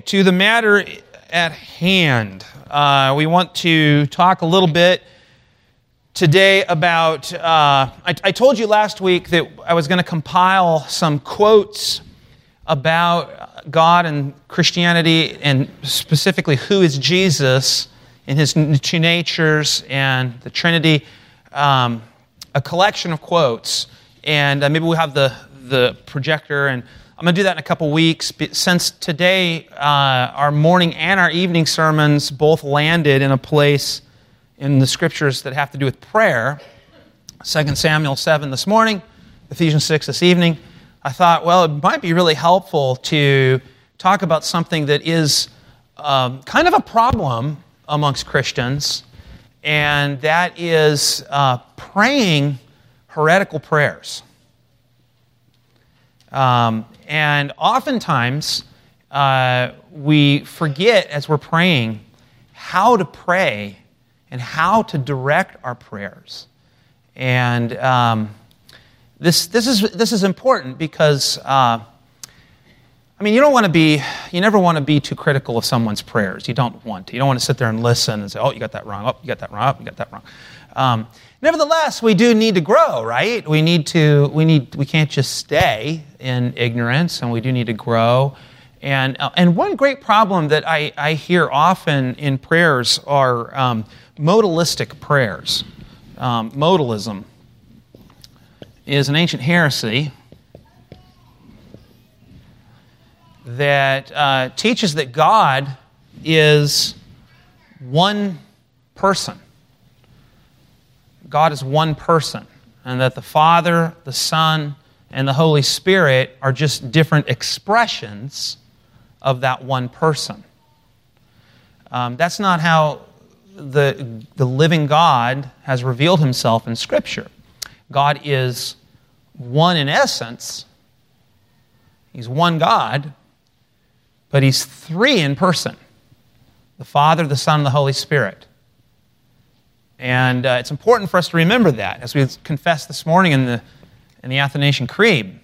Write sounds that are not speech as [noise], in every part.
To the matter at hand, uh, we want to talk a little bit today about. Uh, I, I, told you last week that I was going to compile some quotes about God and Christianity, and specifically who is Jesus in his two natures and the Trinity. Um, a collection of quotes, and uh, maybe we'll have the, the projector and I'm going to do that in a couple weeks. Since today, uh, our morning and our evening sermons both landed in a place in the scriptures that have to do with prayer 2 Samuel 7 this morning, Ephesians 6 this evening. I thought, well, it might be really helpful to talk about something that is um, kind of a problem amongst Christians, and that is uh, praying heretical prayers. Um, and oftentimes, uh, we forget as we're praying how to pray and how to direct our prayers. And um, this, this, is, this is important because, uh, I mean, you don't want to be, you never want to be too critical of someone's prayers. You don't want to. You don't want to sit there and listen and say, oh, you got that wrong. Oh, you got that wrong. Oh, you got that wrong. Um, Nevertheless, we do need to grow, right? We need to, we need, we can't just stay in ignorance, and we do need to grow. And, uh, and one great problem that I, I hear often in prayers are um, modalistic prayers. Um, modalism is an ancient heresy that uh, teaches that God is one person. God is one person, and that the Father, the Son, and the Holy Spirit are just different expressions of that one person. Um, that's not how the, the living God has revealed himself in Scripture. God is one in essence, He's one God, but He's three in person the Father, the Son, and the Holy Spirit. And uh, it's important for us to remember that as we confess this morning in the, in the Athanasian Creed.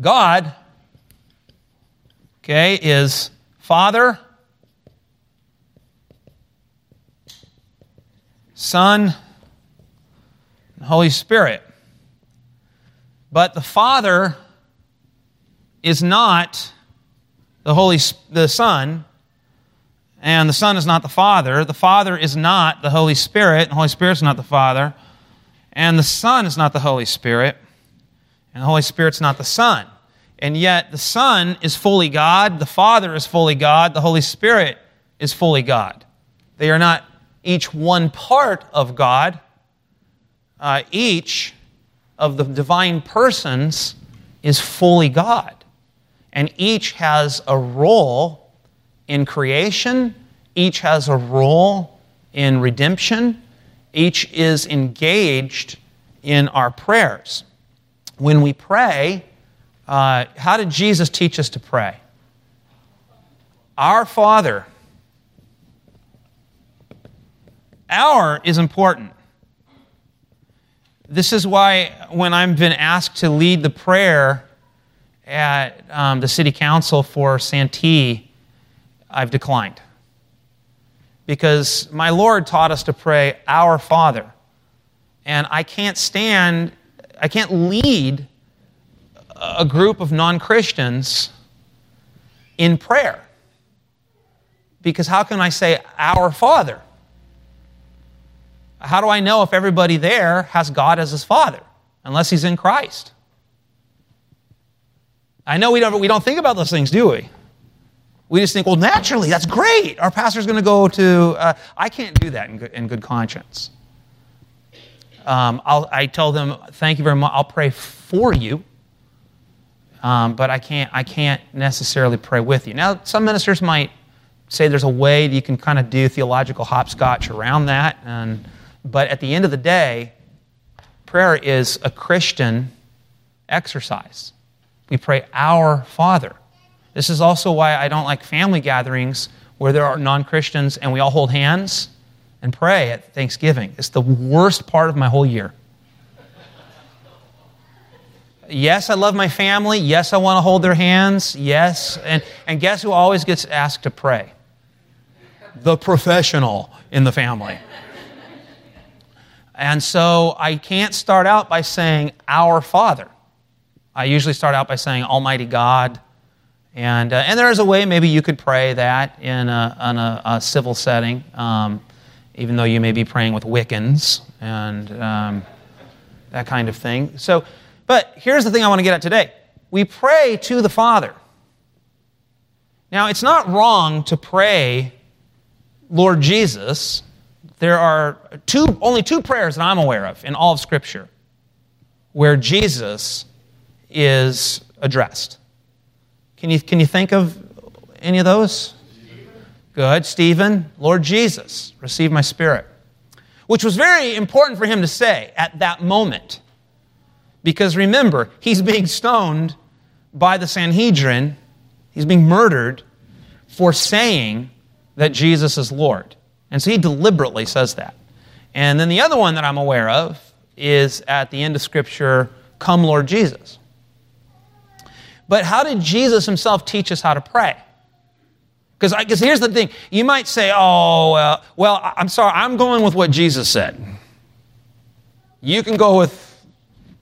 God, okay, is Father, Son, and Holy Spirit. But the Father is not the Holy the Son and the Son is not the Father. The Father is not the Holy Spirit. The Holy Spirit is not the Father. And the Son is not the Holy Spirit. And the Holy Spirit's not the Son. And yet the Son is fully God, the Father is fully God, the Holy Spirit is fully God. They are not each one part of God. Uh, each of the divine persons is fully God. And each has a role in creation, each has a role in redemption, each is engaged in our prayers. When we pray, uh, how did Jesus teach us to pray? Our Father. Our is important. This is why when I've been asked to lead the prayer at um, the city council for Santee, I've declined. Because my Lord taught us to pray, Our Father. And I can't stand, I can't lead a group of non Christians in prayer. Because how can I say, Our Father? How do I know if everybody there has God as his Father, unless he's in Christ? I know we don't, we don't think about those things, do we? We just think, well, naturally, that's great. Our pastor's going to go to. Uh, I can't do that in good, in good conscience. Um, i tell them, thank you very much. I'll pray for you, um, but I can't. I can't necessarily pray with you. Now, some ministers might say there's a way that you can kind of do theological hopscotch around that, and but at the end of the day, prayer is a Christian exercise. We pray, Our Father. This is also why I don't like family gatherings where there are non Christians and we all hold hands and pray at Thanksgiving. It's the worst part of my whole year. Yes, I love my family. Yes, I want to hold their hands. Yes. And, and guess who always gets asked to pray? The professional in the family. And so I can't start out by saying, Our Father. I usually start out by saying, Almighty God. And, uh, and there is a way maybe you could pray that in a, in a, a civil setting, um, even though you may be praying with Wiccans and um, that kind of thing. So, but here's the thing I want to get at today we pray to the Father. Now, it's not wrong to pray, Lord Jesus. There are two, only two prayers that I'm aware of in all of Scripture where Jesus is addressed. Can you, can you think of any of those? Good. Stephen, Lord Jesus, receive my spirit. Which was very important for him to say at that moment. Because remember, he's being stoned by the Sanhedrin, he's being murdered for saying that Jesus is Lord. And so he deliberately says that. And then the other one that I'm aware of is at the end of Scripture, Come, Lord Jesus. But how did Jesus himself teach us how to pray? Because here's the thing you might say, oh, uh, well, I'm sorry, I'm going with what Jesus said. You can go with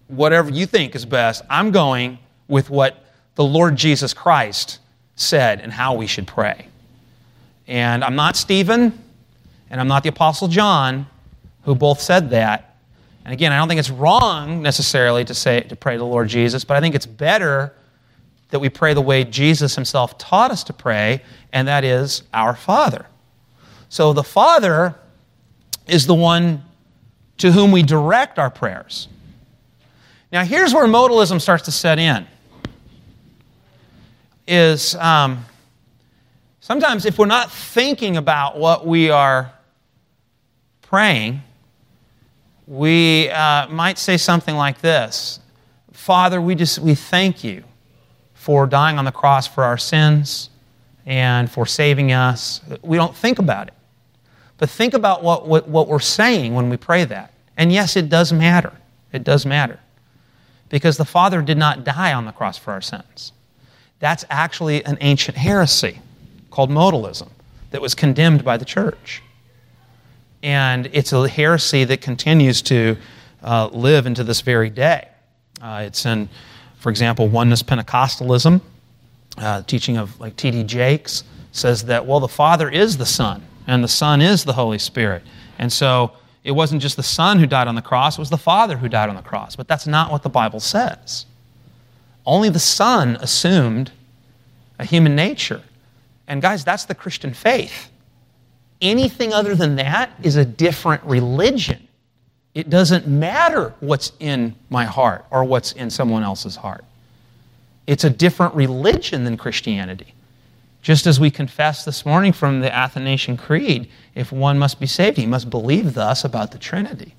whatever you think is best. I'm going with what the Lord Jesus Christ said and how we should pray. And I'm not Stephen, and I'm not the Apostle John, who both said that. And again, I don't think it's wrong necessarily to say to pray to the Lord Jesus, but I think it's better that we pray the way Jesus himself taught us to pray, and that is our Father. So the Father is the one to whom we direct our prayers. Now, here's where modalism starts to set in. Is um, sometimes if we're not thinking about what we are praying, we uh, might say something like this Father, we just we thank you for dying on the cross for our sins and for saving us. We don't think about it. But think about what, what, what, we're saying when we pray that. And yes, it does matter. It does matter. Because the Father did not die on the cross for our sins. That's actually an ancient heresy called modalism that was condemned by the church. And it's a heresy that continues to uh, live into this very day. Uh, it's in for example, oneness Pentecostalism, uh, teaching of like T.D. Jakes, says that, well, the Father is the Son, and the Son is the Holy Spirit. And so it wasn't just the Son who died on the cross, it was the Father who died on the cross. But that's not what the Bible says. Only the Son assumed a human nature. And guys, that's the Christian faith. Anything other than that is a different religion. It doesn't matter what's in my heart or what's in someone else's heart. It's a different religion than Christianity. Just as we confess this morning from the Athanasian Creed, if one must be saved, he must believe thus about the Trinity.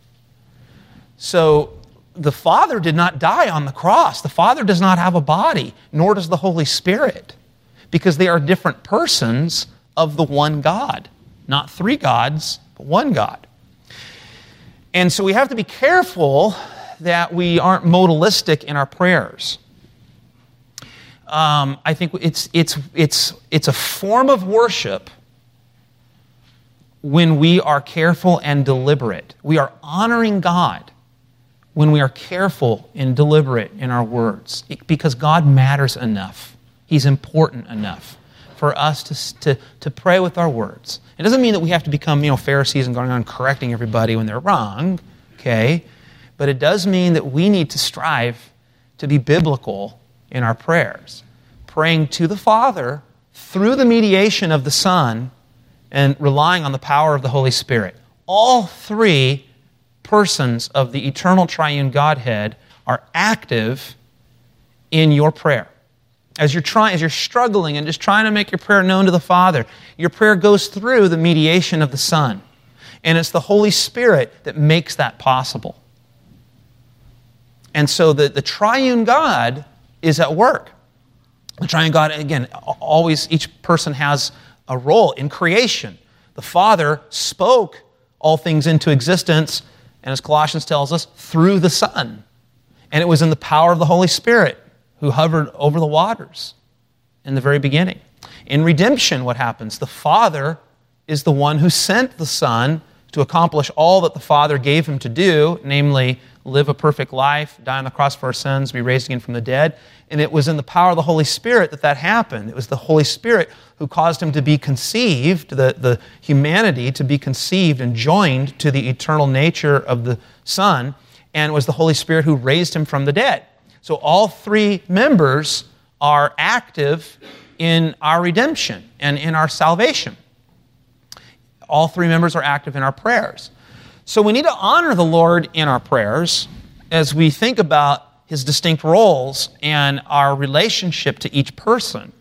So the Father did not die on the cross. The Father does not have a body, nor does the Holy Spirit, because they are different persons of the one God. Not three gods, but one God. And so we have to be careful that we aren't modalistic in our prayers. Um, I think it's, it's, it's, it's a form of worship when we are careful and deliberate. We are honoring God when we are careful and deliberate in our words because God matters enough. He's important enough for us to, to, to pray with our words. It doesn't mean that we have to become, you know, Pharisees and going on correcting everybody when they're wrong, okay? But it does mean that we need to strive to be biblical in our prayers, praying to the Father through the mediation of the Son and relying on the power of the Holy Spirit. All three persons of the eternal triune Godhead are active in your prayer as you're trying as you're struggling and just trying to make your prayer known to the father your prayer goes through the mediation of the son. And it's the holy spirit that makes that possible. And so the, the triune god is at work. The triune god again always each person has a role in creation. The father spoke all things into existence and as colossians tells us through the son. And it was in the power of the Holy Spirit who hovered over the waters in the very beginning. In redemption, what happens? The Father is the one who sent the Son to accomplish all that the Father gave him to do, namely, live a perfect life, die on the cross for our sins, be raised again from the dead. And it was in the power of the Holy Spirit that that happened. It was the Holy Spirit who caused him to be conceived, the, the humanity to be conceived and joined to the eternal nature of the Son. And it was the Holy Spirit who raised him from the dead. So all three members are active in our redemption and in our salvation. All three members are active in our prayers. So we need to honor the Lord in our prayers as we think about his distinct roles and our relationship to each person.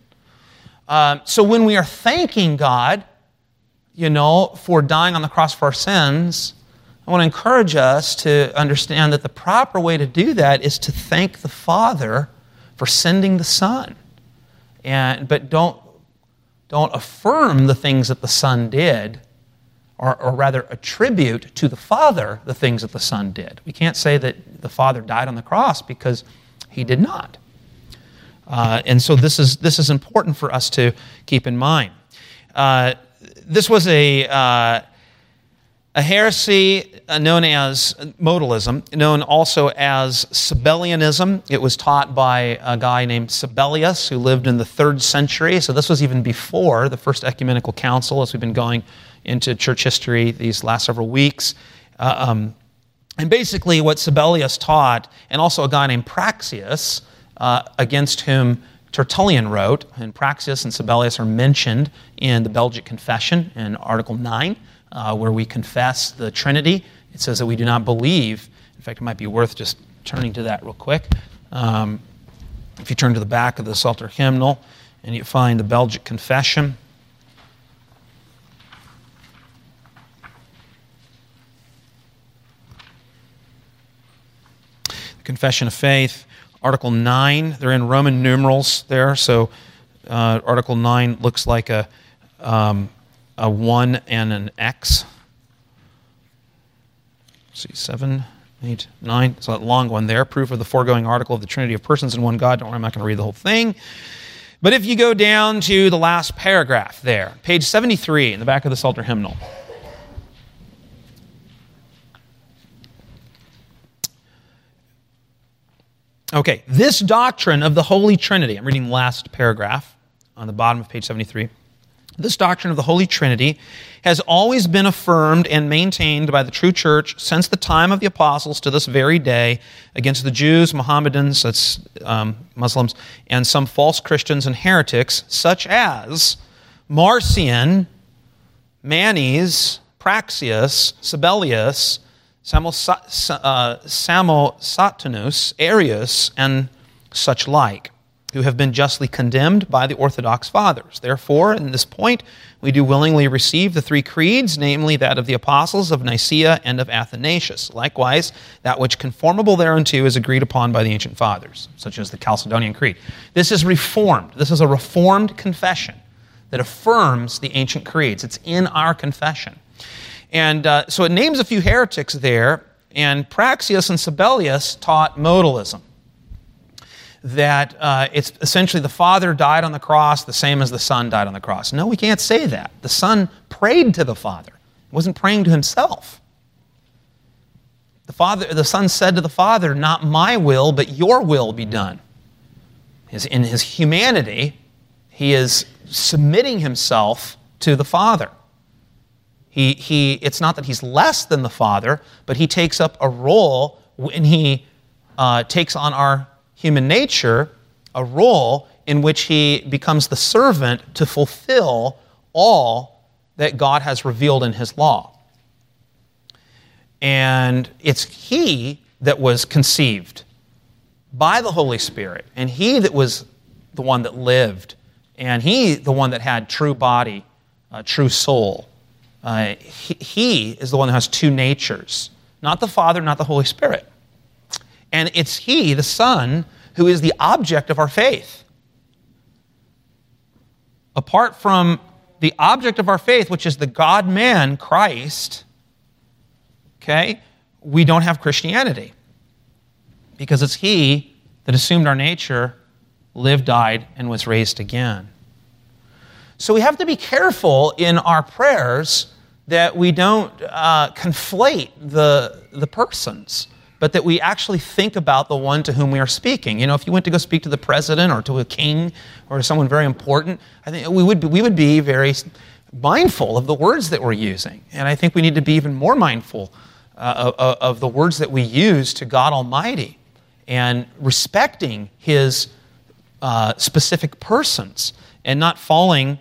Um, so when we are thanking God, you know, for dying on the cross for our sins, I want to encourage us to understand that the proper way to do that is to thank the Father for sending the Son. And, but don't, don't affirm the things that the Son did, or, or rather attribute to the Father the things that the Son did. We can't say that the Father died on the cross because he did not. Uh, and so this is, this is important for us to keep in mind. Uh, this was a, uh, a heresy known as modalism, known also as Sabellianism. It was taught by a guy named Sabellius who lived in the third century. So this was even before the First Ecumenical Council, as we've been going into church history these last several weeks. Uh, um, and basically, what Sabellius taught, and also a guy named Praxeas, uh, against whom Tertullian wrote, and Praxeas and Sabellius are mentioned in the Belgic Confession in Article 9 uh, where we confess the Trinity. It says that we do not believe. In fact, it might be worth just turning to that real quick. Um, if you turn to the back of the Psalter hymnal and you find the Belgic Confession. The Confession of Faith, Article 9, they're in Roman numerals there, so uh, Article 9 looks like a um, a 1 and an x. Let's see, 7, 8, 9. So that long one there. Proof of the foregoing article of the Trinity of persons in one God. Don't worry, I'm not going to read the whole thing. But if you go down to the last paragraph there, page 73 in the back of the Psalter hymnal. Okay, this doctrine of the Holy Trinity, I'm reading last paragraph on the bottom of page 73. This doctrine of the Holy Trinity has always been affirmed and maintained by the true church since the time of the apostles to this very day against the Jews, Mohammedans, that's um, Muslims, and some false Christians and heretics, such as Marcion, Manes, Praxeas, Sabellius, Samosatenus, uh, Arius, and such like who have been justly condemned by the Orthodox Fathers. Therefore, in this point, we do willingly receive the three creeds, namely that of the apostles of Nicaea and of Athanasius. Likewise, that which conformable thereunto is agreed upon by the ancient fathers, such as the Chalcedonian Creed. This is reformed. This is a reformed confession that affirms the ancient creeds. It's in our confession. And uh, so it names a few heretics there, and Praxeas and Sabellius taught modalism that uh, it's essentially the Father died on the cross the same as the Son died on the cross. No, we can't say that. The Son prayed to the Father, he wasn't praying to himself. The, father, the Son said to the Father, Not my will, but your will be done. His, in his humanity, he is submitting himself to the Father. He, he, it's not that he's less than the Father, but he takes up a role when he uh, takes on our human nature a role in which he becomes the servant to fulfill all that God has revealed in his law. And it's he that was conceived by the Holy Spirit, and he that was the one that lived, and he the one that had true body, uh, true soul. Uh, he, he is the one that has two natures, not the Father, not the Holy Spirit. And it's He, the Son, who is the object of our faith. Apart from the object of our faith, which is the God man, Christ, okay, we don't have Christianity. because it's He that assumed our nature, lived, died, and was raised again. So we have to be careful in our prayers that we don't uh, conflate the, the persons, but that we actually think about the one to whom we are speaking. You know, if you went to go speak to the president or to a king or someone very important, I think we would be, we would be very mindful of the words that we're using. And I think we need to be even more mindful uh, of, of the words that we use to God Almighty and respecting His uh, specific persons and not falling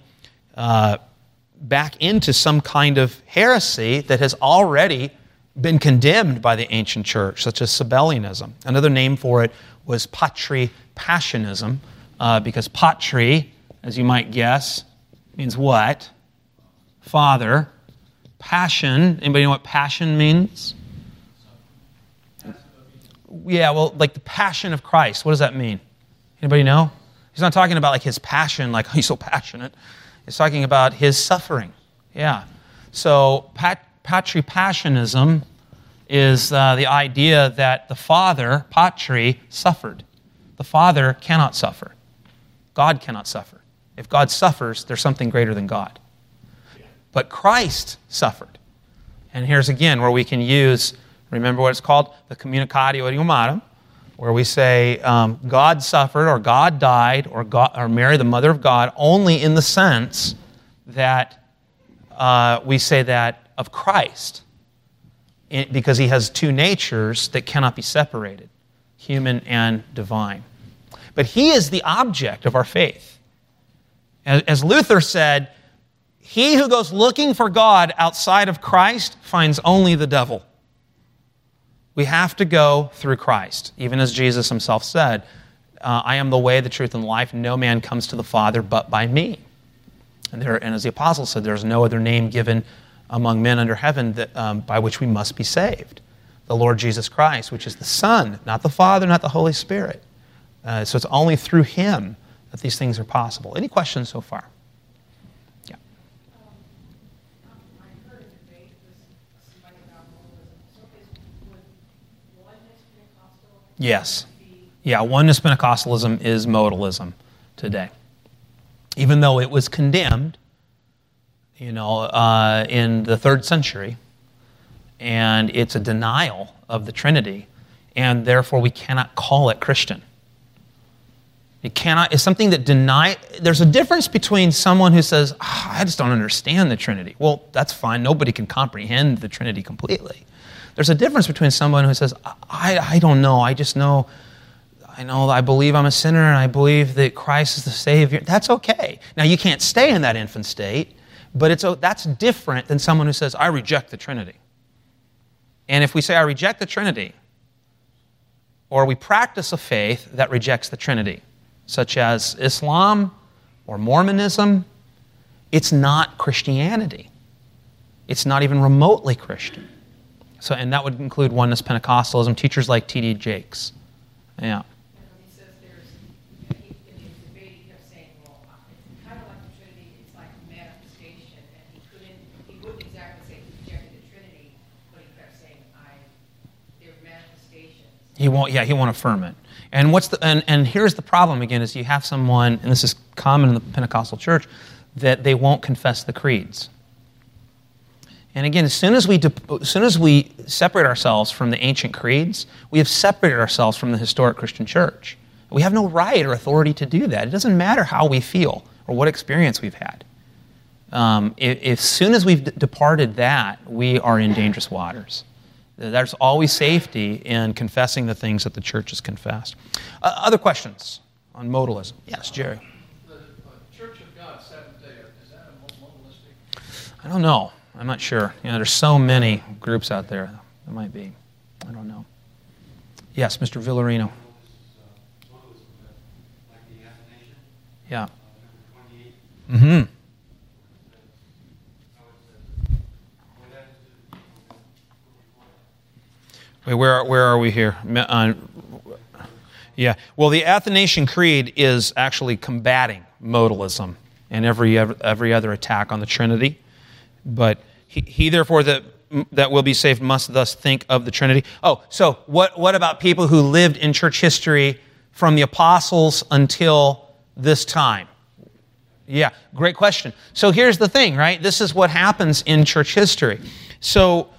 uh, back into some kind of heresy that has already been condemned by the ancient church, such as Sabellianism. Another name for it was Patri Passionism, uh, because patri, as you might guess, means what? Father. Passion. Anybody know what passion means? Yeah, well, like the passion of Christ. What does that mean? Anybody know? He's not talking about like his passion, like [laughs] he's so passionate. He's talking about his suffering. Yeah. So pat- patripassionism is uh, the idea that the Father, patri, suffered. The Father cannot suffer. God cannot suffer. If God suffers, there's something greater than God. But Christ suffered. And here's again where we can use, remember what it's called? The communicatio idiomatum, where we say um, God suffered or God died or, God, or Mary, the mother of God, only in the sense that uh, we say that of Christ, because he has two natures that cannot be separated human and divine. But he is the object of our faith. As Luther said, he who goes looking for God outside of Christ finds only the devil. We have to go through Christ, even as Jesus himself said, uh, I am the way, the truth, and life. No man comes to the Father but by me. And, there, and as the apostle said, there's no other name given among men under heaven that, um, by which we must be saved. The Lord Jesus Christ, which is the Son, not the Father, not the Holy Spirit. Uh, so it's only through Him that these things are possible. Any questions so far? Yeah. Yes. Yeah, oneness Pentecostalism is modalism today. Even though it was condemned, you know, uh, in the third century, and it's a denial of the Trinity, and therefore we cannot call it Christian. It cannot, it's something that deny, there's a difference between someone who says, oh, I just don't understand the Trinity. Well, that's fine. Nobody can comprehend the Trinity completely. There's a difference between someone who says, I, I don't know, I just know, I know, I believe I'm a sinner and I believe that Christ is the Savior. That's okay. Now, you can't stay in that infant state, but it's, that's different than someone who says, I reject the Trinity. And if we say, I reject the Trinity, or we practice a faith that rejects the Trinity, such as Islam or Mormonism, it's not Christianity. It's not even remotely Christian. So, and that would include oneness Pentecostalism, teachers like T.D. Jakes. Yeah. He won't, yeah, he won't affirm it. And what's the, and, and here's the problem again is you have someone, and this is common in the Pentecostal church, that they won't confess the creeds. And again, as soon as, we as soon as we separate ourselves from the ancient creeds, we have separated ourselves from the historic Christian church. We have no right or authority to do that. It doesn't matter how we feel or what experience we've had. Um, as soon as we've departed that, we are in dangerous waters. There's always safety in confessing the things that the church has confessed. Uh, other questions on modalism? Yes, Jerry. The, uh, church of God, Seventh day, is that a modalistic? I don't know. I'm not sure. You know, there's so many groups out there. There might be. I don't know. Yes, Mr. Villarino. Yeah. Mm-hmm. Wait, where, where are we here? Uh, yeah. Well, the Athanasian Creed is actually combating modalism and every, every other attack on the Trinity. But he, he therefore, that that will be saved must thus think of the Trinity. Oh, so what, what about people who lived in church history from the apostles until this time? Yeah, great question. So here's the thing, right? This is what happens in church history. So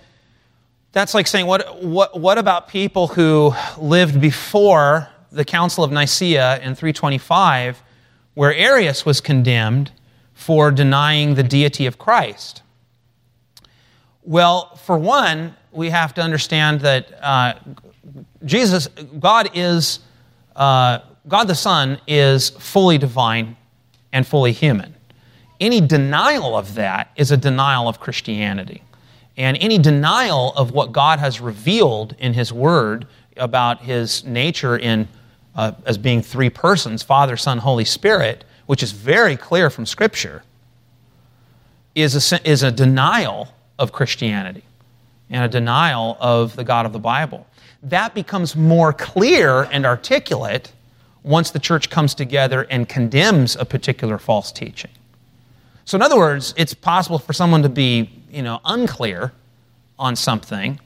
that's like saying, what, what, what about people who lived before the Council of Nicaea in 325, where Arius was condemned for denying the deity of Christ? Well, for one, we have to understand that uh, Jesus, God is, uh, God the Son is fully divine and fully human. Any denial of that is a denial of Christianity. And any denial of what God has revealed in His Word about His nature in, uh, as being three persons Father, Son, Holy Spirit, which is very clear from Scripture, is a, is a denial of Christianity and a denial of the God of the Bible. That becomes more clear and articulate once the church comes together and condemns a particular false teaching. So, in other words, it's possible for someone to be, you know, unclear on something,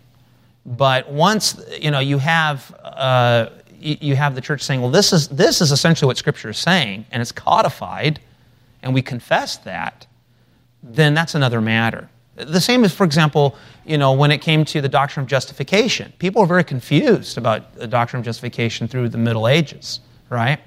but once you know you have uh, you have the church saying, "Well, this is this is essentially what Scripture is saying, and it's codified, and we confess that," then that's another matter. The same as, for example, you know, when it came to the doctrine of justification. People were very confused about the doctrine of justification through the Middle Ages, right?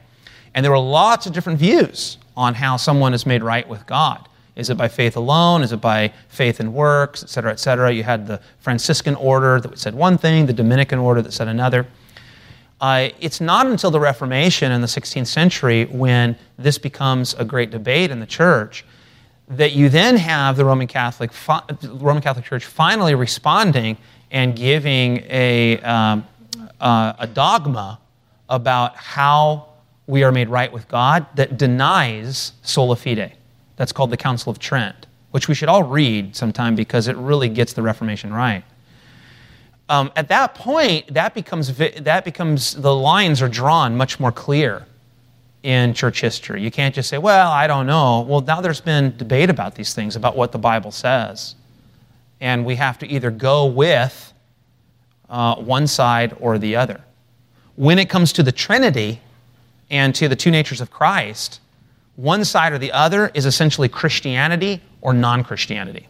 And there were lots of different views on how someone is made right with God. Is it by faith alone? Is it by faith and works, et cetera, et cetera? You had the Franciscan order that said one thing, the Dominican order that said another. Uh, it's not until the Reformation in the 16th century when this becomes a great debate in the church that you then have the Roman Catholic, Roman Catholic Church finally responding and giving a, um, uh, a dogma about how we are made right with God that denies sola fide. That's called the Council of Trent, which we should all read sometime because it really gets the Reformation right. Um, at that point, that becomes, that becomes the lines are drawn much more clear in church history. You can't just say, well, I don't know. Well, now there's been debate about these things, about what the Bible says. And we have to either go with uh, one side or the other. When it comes to the Trinity and to the two natures of Christ, one side or the other is essentially Christianity or non Christianity.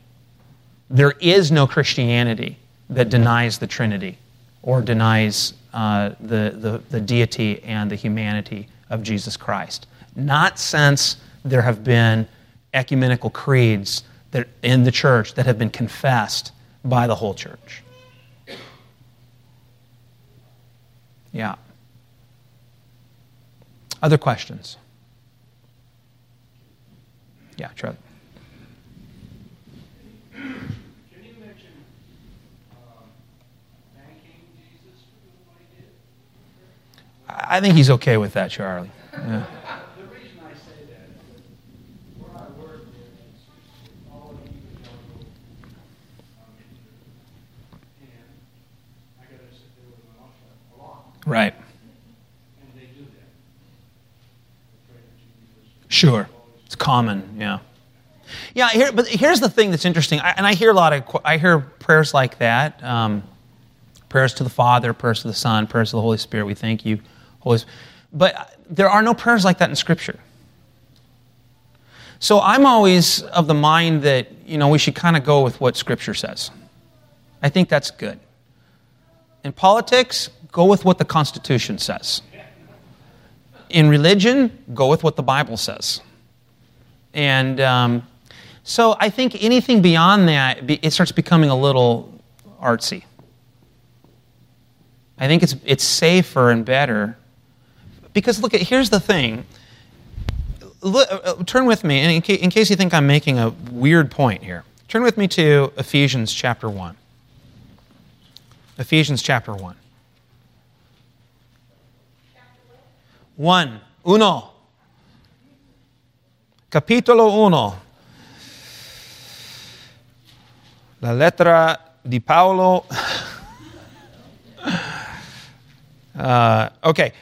There is no Christianity that denies the Trinity or denies uh, the, the, the deity and the humanity of Jesus Christ. Not since there have been ecumenical creeds that, in the church that have been confessed by the whole church. Yeah. Other questions? Yeah, Charlie. I think he's okay with that, Charlie. Yeah. The reason I say that is where I work all of you um, and I got to sit there with my mouth a lot. Right. And they do that. Sure. Common, yeah. Yeah, here, but here's the thing that's interesting, I, and I hear a lot of I hear prayers like that, um, prayers to the Father, prayers to the Son, prayers to the Holy Spirit. We thank you, Holy. But there are no prayers like that in Scripture. So I'm always of the mind that you know we should kind of go with what Scripture says. I think that's good. In politics, go with what the Constitution says. In religion, go with what the Bible says. And um, so I think anything beyond that, it starts becoming a little artsy. I think it's, it's safer and better because look, here's the thing. Look, uh, uh, turn with me, in, in case you think I'm making a weird point here. Turn with me to Ephesians chapter 1. Ephesians chapter 1. 1. Uno. Capitolo 1. La lettera di Paolo. [laughs] Uh, okay.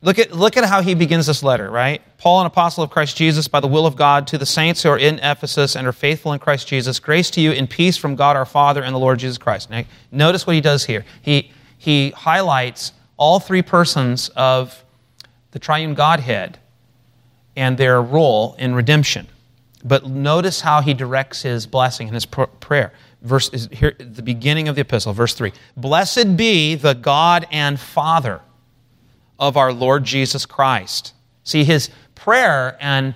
Look at, look at how he begins this letter, right? Paul, an apostle of Christ Jesus, by the will of God, to the saints who are in Ephesus and are faithful in Christ Jesus, grace to you in peace from God our Father and the Lord Jesus Christ. Now, notice what he does here. He, he highlights all three persons of the triune Godhead and their role in redemption. But notice how he directs his blessing and his pr- prayer. Verse is here the beginning of the epistle, verse 3. Blessed be the God and Father of our Lord Jesus Christ. See, his prayer and,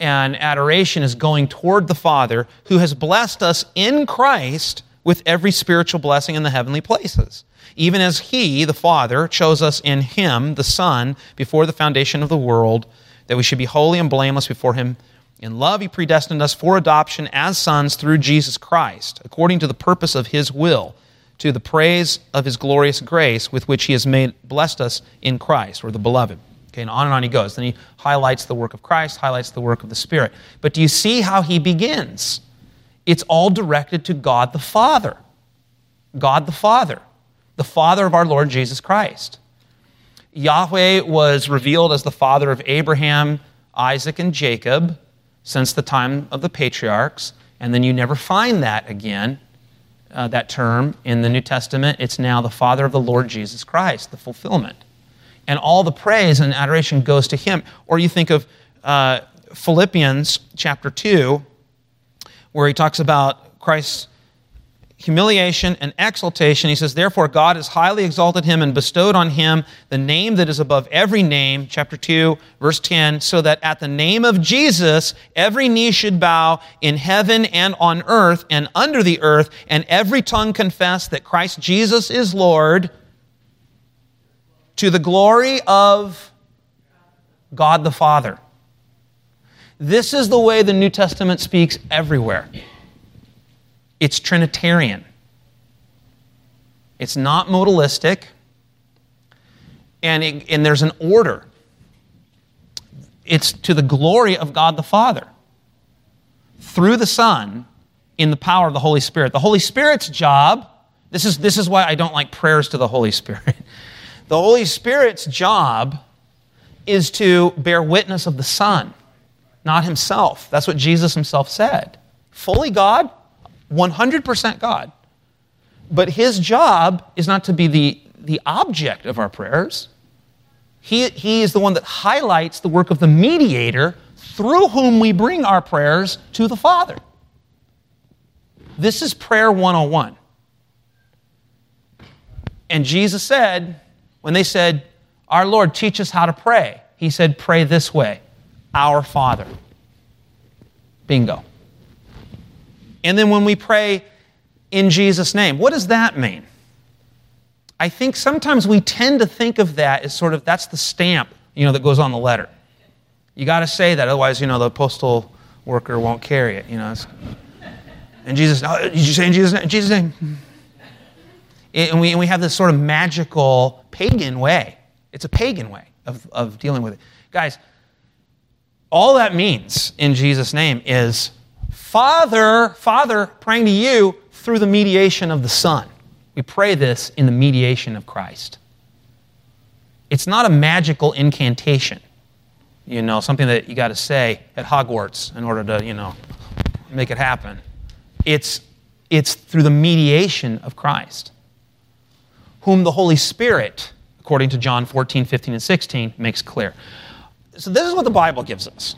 and adoration is going toward the Father who has blessed us in Christ with every spiritual blessing in the heavenly places. Even as he, the Father, chose us in him, the Son, before the foundation of the world, that we should be holy and blameless before him. In love, he predestined us for adoption as sons through Jesus Christ, according to the purpose of his will to the praise of his glorious grace with which he has made blessed us in Christ, or the beloved. Okay, and on and on he goes. Then he highlights the work of Christ, highlights the work of the Spirit. But do you see how he begins? It's all directed to God the Father. God the Father, the Father of our Lord Jesus Christ. Yahweh was revealed as the Father of Abraham, Isaac, and Jacob since the time of the patriarchs, and then you never find that again uh, that term in the New Testament. It's now the Father of the Lord Jesus Christ, the fulfillment. And all the praise and adoration goes to Him. Or you think of uh, Philippians chapter 2, where he talks about Christ's humiliation and exaltation. He says, Therefore, God has highly exalted him and bestowed on him the name that is above every name, chapter 2, verse 10, so that at the name of Jesus, every knee should bow in heaven and on earth and under the earth, and every tongue confess that Christ Jesus is Lord to the glory of God the Father. This is the way the New Testament speaks everywhere. It's Trinitarian. It's not modalistic. And, it, and there's an order. It's to the glory of God the Father through the Son in the power of the Holy Spirit. The Holy Spirit's job, this is, this is why I don't like prayers to the Holy Spirit. [laughs] The Holy Spirit's job is to bear witness of the Son, not himself. That's what Jesus himself said. Fully God, 100% God. But his job is not to be the, the object of our prayers. He, he is the one that highlights the work of the mediator through whom we bring our prayers to the Father. This is prayer 101. And Jesus said, when they said, Our Lord, teach us how to pray, he said, Pray this way Our Father. Bingo. And then when we pray in Jesus' name, what does that mean? I think sometimes we tend to think of that as sort of that's the stamp, you know, that goes on the letter. You got to say that, otherwise, you know, the postal worker won't carry it. You know, and Jesus, oh, did you say in Jesus' name? Jesus' name. And we, and we have this sort of magical pagan way. It's a pagan way of, of dealing with it. Guys, all that means in Jesus' name is Father, Father, praying to you through the mediation of the Son. We pray this in the mediation of Christ. It's not a magical incantation, you know, something that you got to say at Hogwarts in order to, you know, make it happen. It's, it's through the mediation of Christ, whom the Holy Spirit, according to John 14, 15, and 16, makes clear. So, this is what the Bible gives us.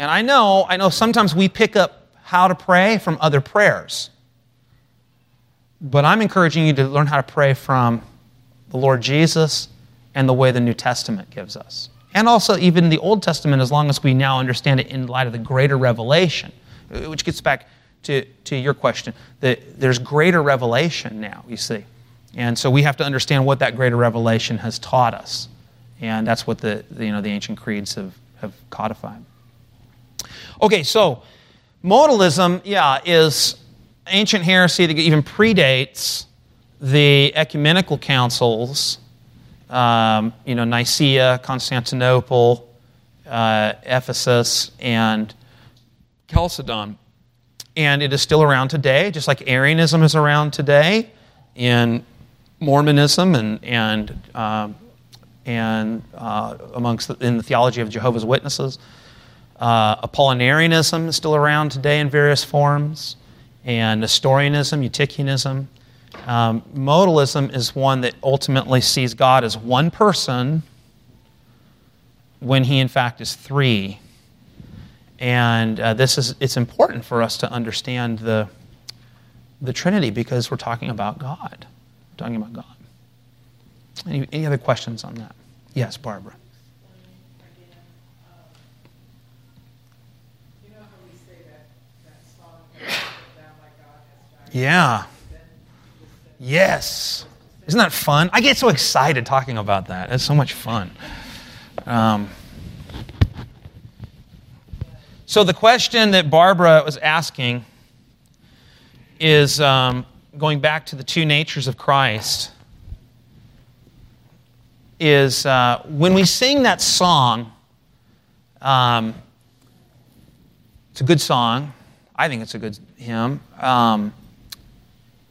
And I know, I know sometimes we pick up how to pray from other prayers. But I'm encouraging you to learn how to pray from the Lord Jesus and the way the New Testament gives us. And also, even the Old Testament, as long as we now understand it in light of the greater revelation, which gets back to, to your question, that there's greater revelation now, you see. And so we have to understand what that greater revelation has taught us. And that's what the, the you know, the ancient creeds have, have codified. Okay, so modalism, yeah, is ancient heresy that even predates the ecumenical councils, um, you know, Nicaea, Constantinople, uh, Ephesus, and Chalcedon. And it is still around today, just like Arianism is around today in Mormonism and, and, um, and uh, amongst the, in the theology of Jehovah's Witnesses. Uh, Apollinarianism is still around today in various forms, and Nestorianism, Eutychianism. Um, modalism is one that ultimately sees God as one person when he in fact is three. And uh, this is it's important for us to understand the the Trinity because we're talking about God. We're talking about God. Any, any other questions on that? Yes, Barbara. Yeah. Yes. Isn't that fun? I get so excited talking about that. It's so much fun. Um, so, the question that Barbara was asking is um, going back to the two natures of Christ. Is uh, when we sing that song, um, it's a good song. I think it's a good hymn. Um,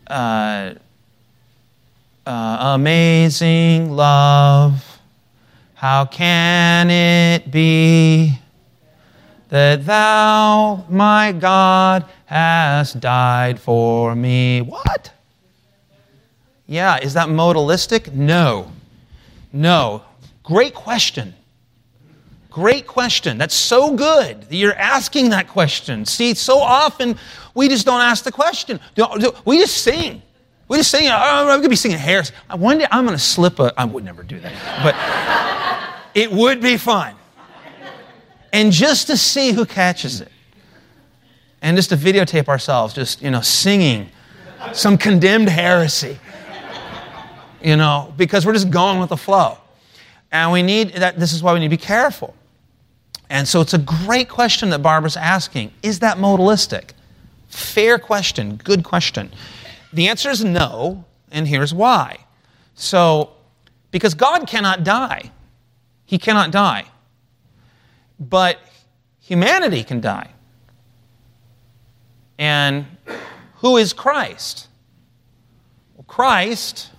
uh, uh, amazing love, how can it be that thou, my God, hast died for me? What? Yeah, is that modalistic? No. No. Great question. Great question. That's so good that you're asking that question. See, so often we just don't ask the question. We just sing. We just sing. I'm going to be singing heresy. Uh, one day I'm going to slip a. I would never do that, but [laughs] it would be fun. And just to see who catches it, and just to videotape ourselves, just you know, singing some condemned heresy. You know, because we're just going with the flow, and we need that. This is why we need to be careful. And so it's a great question that Barbara's asking. Is that modalistic? Fair question, good question. The answer is no, and here's why. So, because God cannot die, He cannot die. But humanity can die. And who is Christ? Well, Christ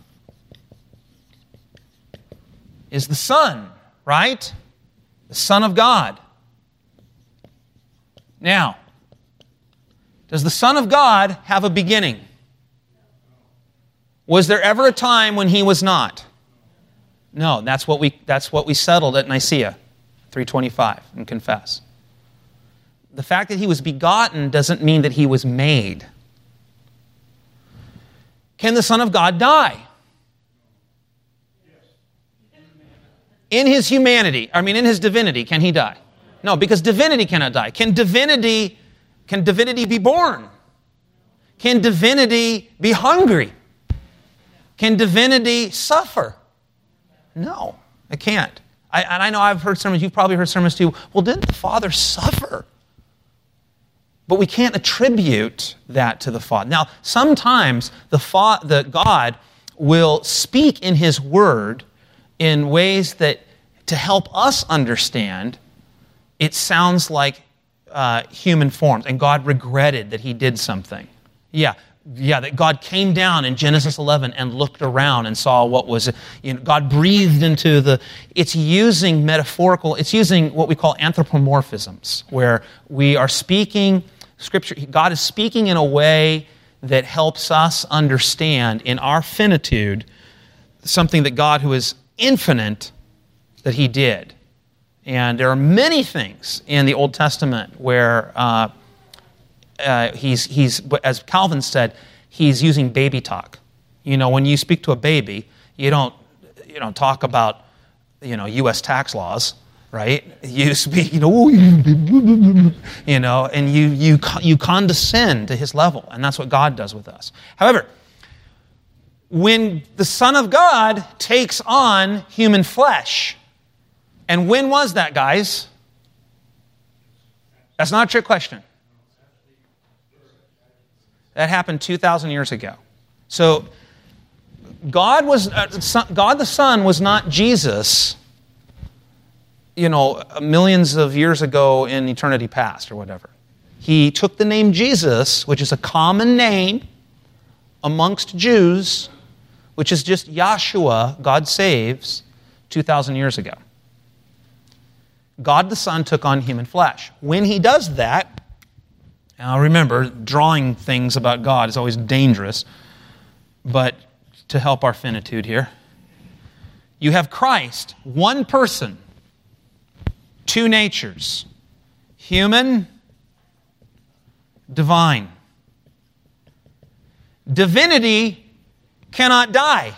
is the Son, right? The Son of God. Now, does the Son of God have a beginning? Was there ever a time when he was not? No, that's what we, that's what we settled at Nicaea 325 and confess. The fact that he was begotten doesn't mean that he was made. Can the Son of God die? In his humanity, I mean, in his divinity, can he die? No, because divinity cannot die. Can divinity, can divinity be born? Can divinity be hungry? Can divinity suffer? No, it can't. I, and I know I've heard sermons, you've probably heard sermons too. Well, didn't the Father suffer? But we can't attribute that to the Father. Now, sometimes the, fa- the God will speak in His Word in ways that, to help us understand, it sounds like uh, human forms. And God regretted that he did something. Yeah, yeah, that God came down in Genesis 11 and looked around and saw what was, you know, God breathed into the, it's using metaphorical, it's using what we call anthropomorphisms, where we are speaking, Scripture, God is speaking in a way that helps us understand in our finitude something that God, who is infinite that he did. And there are many things in the Old Testament where uh, uh, he's, he's, as Calvin said, he's using baby talk. You know, when you speak to a baby, you don't, you don't talk about, you know, U.S. tax laws, right? You [laughs] speak, you know, you know, and you, you, you condescend to his level, and that's what God does with us. However, when the Son of God takes on human flesh. And when was that, guys? That's not a trick question. That happened 2,000 years ago. So, God, was, uh, God the Son was not Jesus, you know, millions of years ago in eternity past or whatever. He took the name Jesus, which is a common name amongst Jews, which is just Yahshua, God saves, 2,000 years ago. God the Son took on human flesh. When he does that, now remember, drawing things about God is always dangerous, but to help our finitude here, you have Christ, one person, two natures human, divine. Divinity cannot die.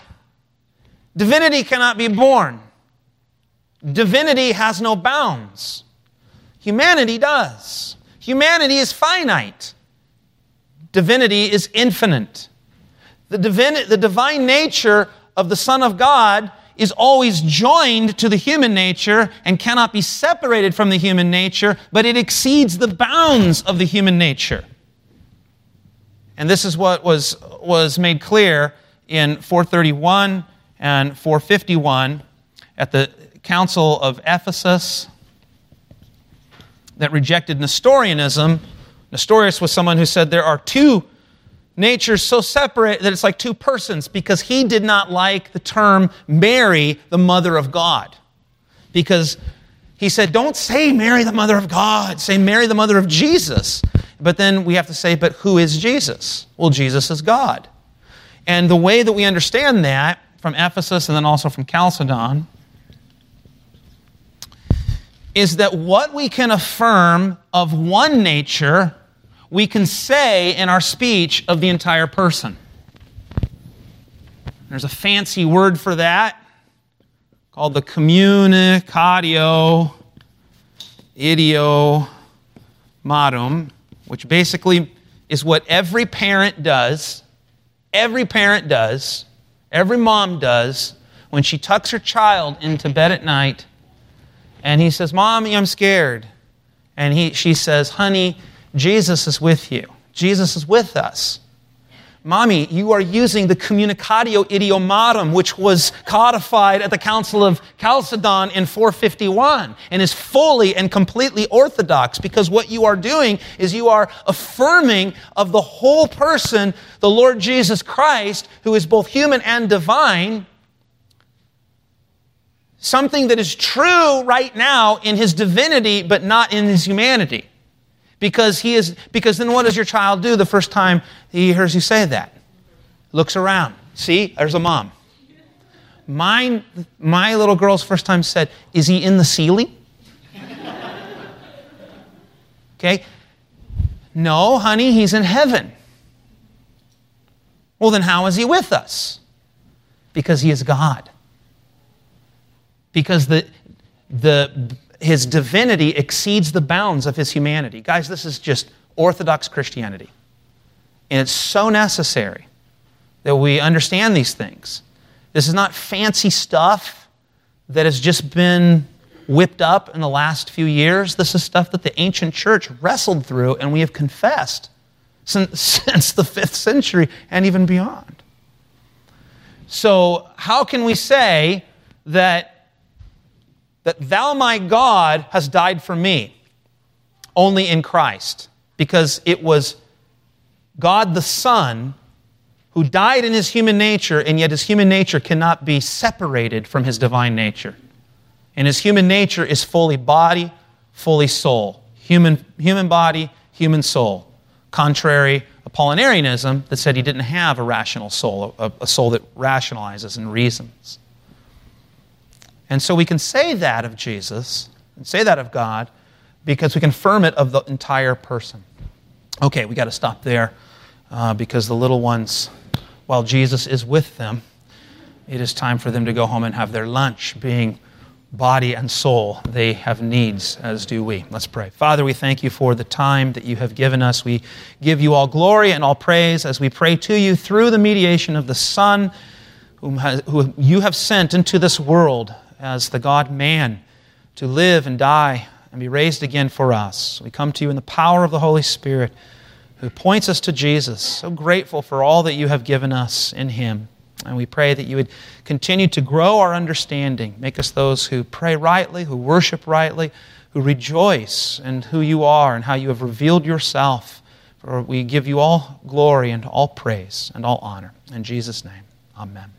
Divinity cannot be born. Divinity has no bounds. Humanity does. Humanity is finite. Divinity is infinite. The, divin- the divine nature of the Son of God is always joined to the human nature and cannot be separated from the human nature, but it exceeds the bounds of the human nature. And this is what was, was made clear in 431 and 451 at the Council of Ephesus that rejected Nestorianism. Nestorius was someone who said there are two natures so separate that it's like two persons because he did not like the term Mary, the mother of God. Because he said, don't say Mary, the mother of God, say Mary, the mother of Jesus. But then we have to say, but who is Jesus? Well, Jesus is God. And the way that we understand that from Ephesus and then also from Chalcedon is that what we can affirm of one nature, we can say in our speech of the entire person. There's a fancy word for that called the communicatio idiomatum, which basically is what every parent does. Every parent does. Every mom does when she tucks her child into bed at night and he says, Mommy, I'm scared. And he, she says, Honey, Jesus is with you. Jesus is with us. Mommy, you are using the communicatio idiomatum, which was codified at the Council of Chalcedon in 451 and is fully and completely orthodox because what you are doing is you are affirming of the whole person, the Lord Jesus Christ, who is both human and divine, something that is true right now in his divinity, but not in his humanity. Because he is because then what does your child do the first time he hears you say that? Looks around. See, there's a mom. Mine, my little girl's first time said, Is he in the ceiling? okay? No, honey, he's in heaven. Well, then how is he with us? Because he is God because the, the, his divinity exceeds the bounds of his humanity. Guys, this is just Orthodox Christianity. And it's so necessary that we understand these things. This is not fancy stuff that has just been whipped up in the last few years. This is stuff that the ancient church wrestled through and we have confessed since, [laughs] since the fifth century and even beyond. So, how can we say that that thou, my God, has died for me only in Christ, because it was God the Son who died in his human nature, and yet his human nature cannot be separated from his divine nature. And his human nature is fully body, fully soul. Human, human body, human soul. Contrary Apollinarianism that said he didn't have a rational soul, a, a soul that rationalizes and reasons. And so we can say that of Jesus and say that of God because we confirm it of the entire person. Okay, we got to stop there uh, because the little ones, while Jesus is with them, it is time for them to go home and have their lunch, being body and soul. They have needs, as do we. Let's pray. Father, we thank you for the time that you have given us. We give you all glory and all praise as we pray to you through the mediation of the Son, whom, has, whom you have sent into this world as the God man to live and die and be raised again for us. We come to you in the power of the Holy Spirit who points us to Jesus. So grateful for all that you have given us in him. And we pray that you would continue to grow our understanding, make us those who pray rightly, who worship rightly, who rejoice in who you are and how you have revealed yourself. For we give you all glory and all praise and all honor. In Jesus' name, amen.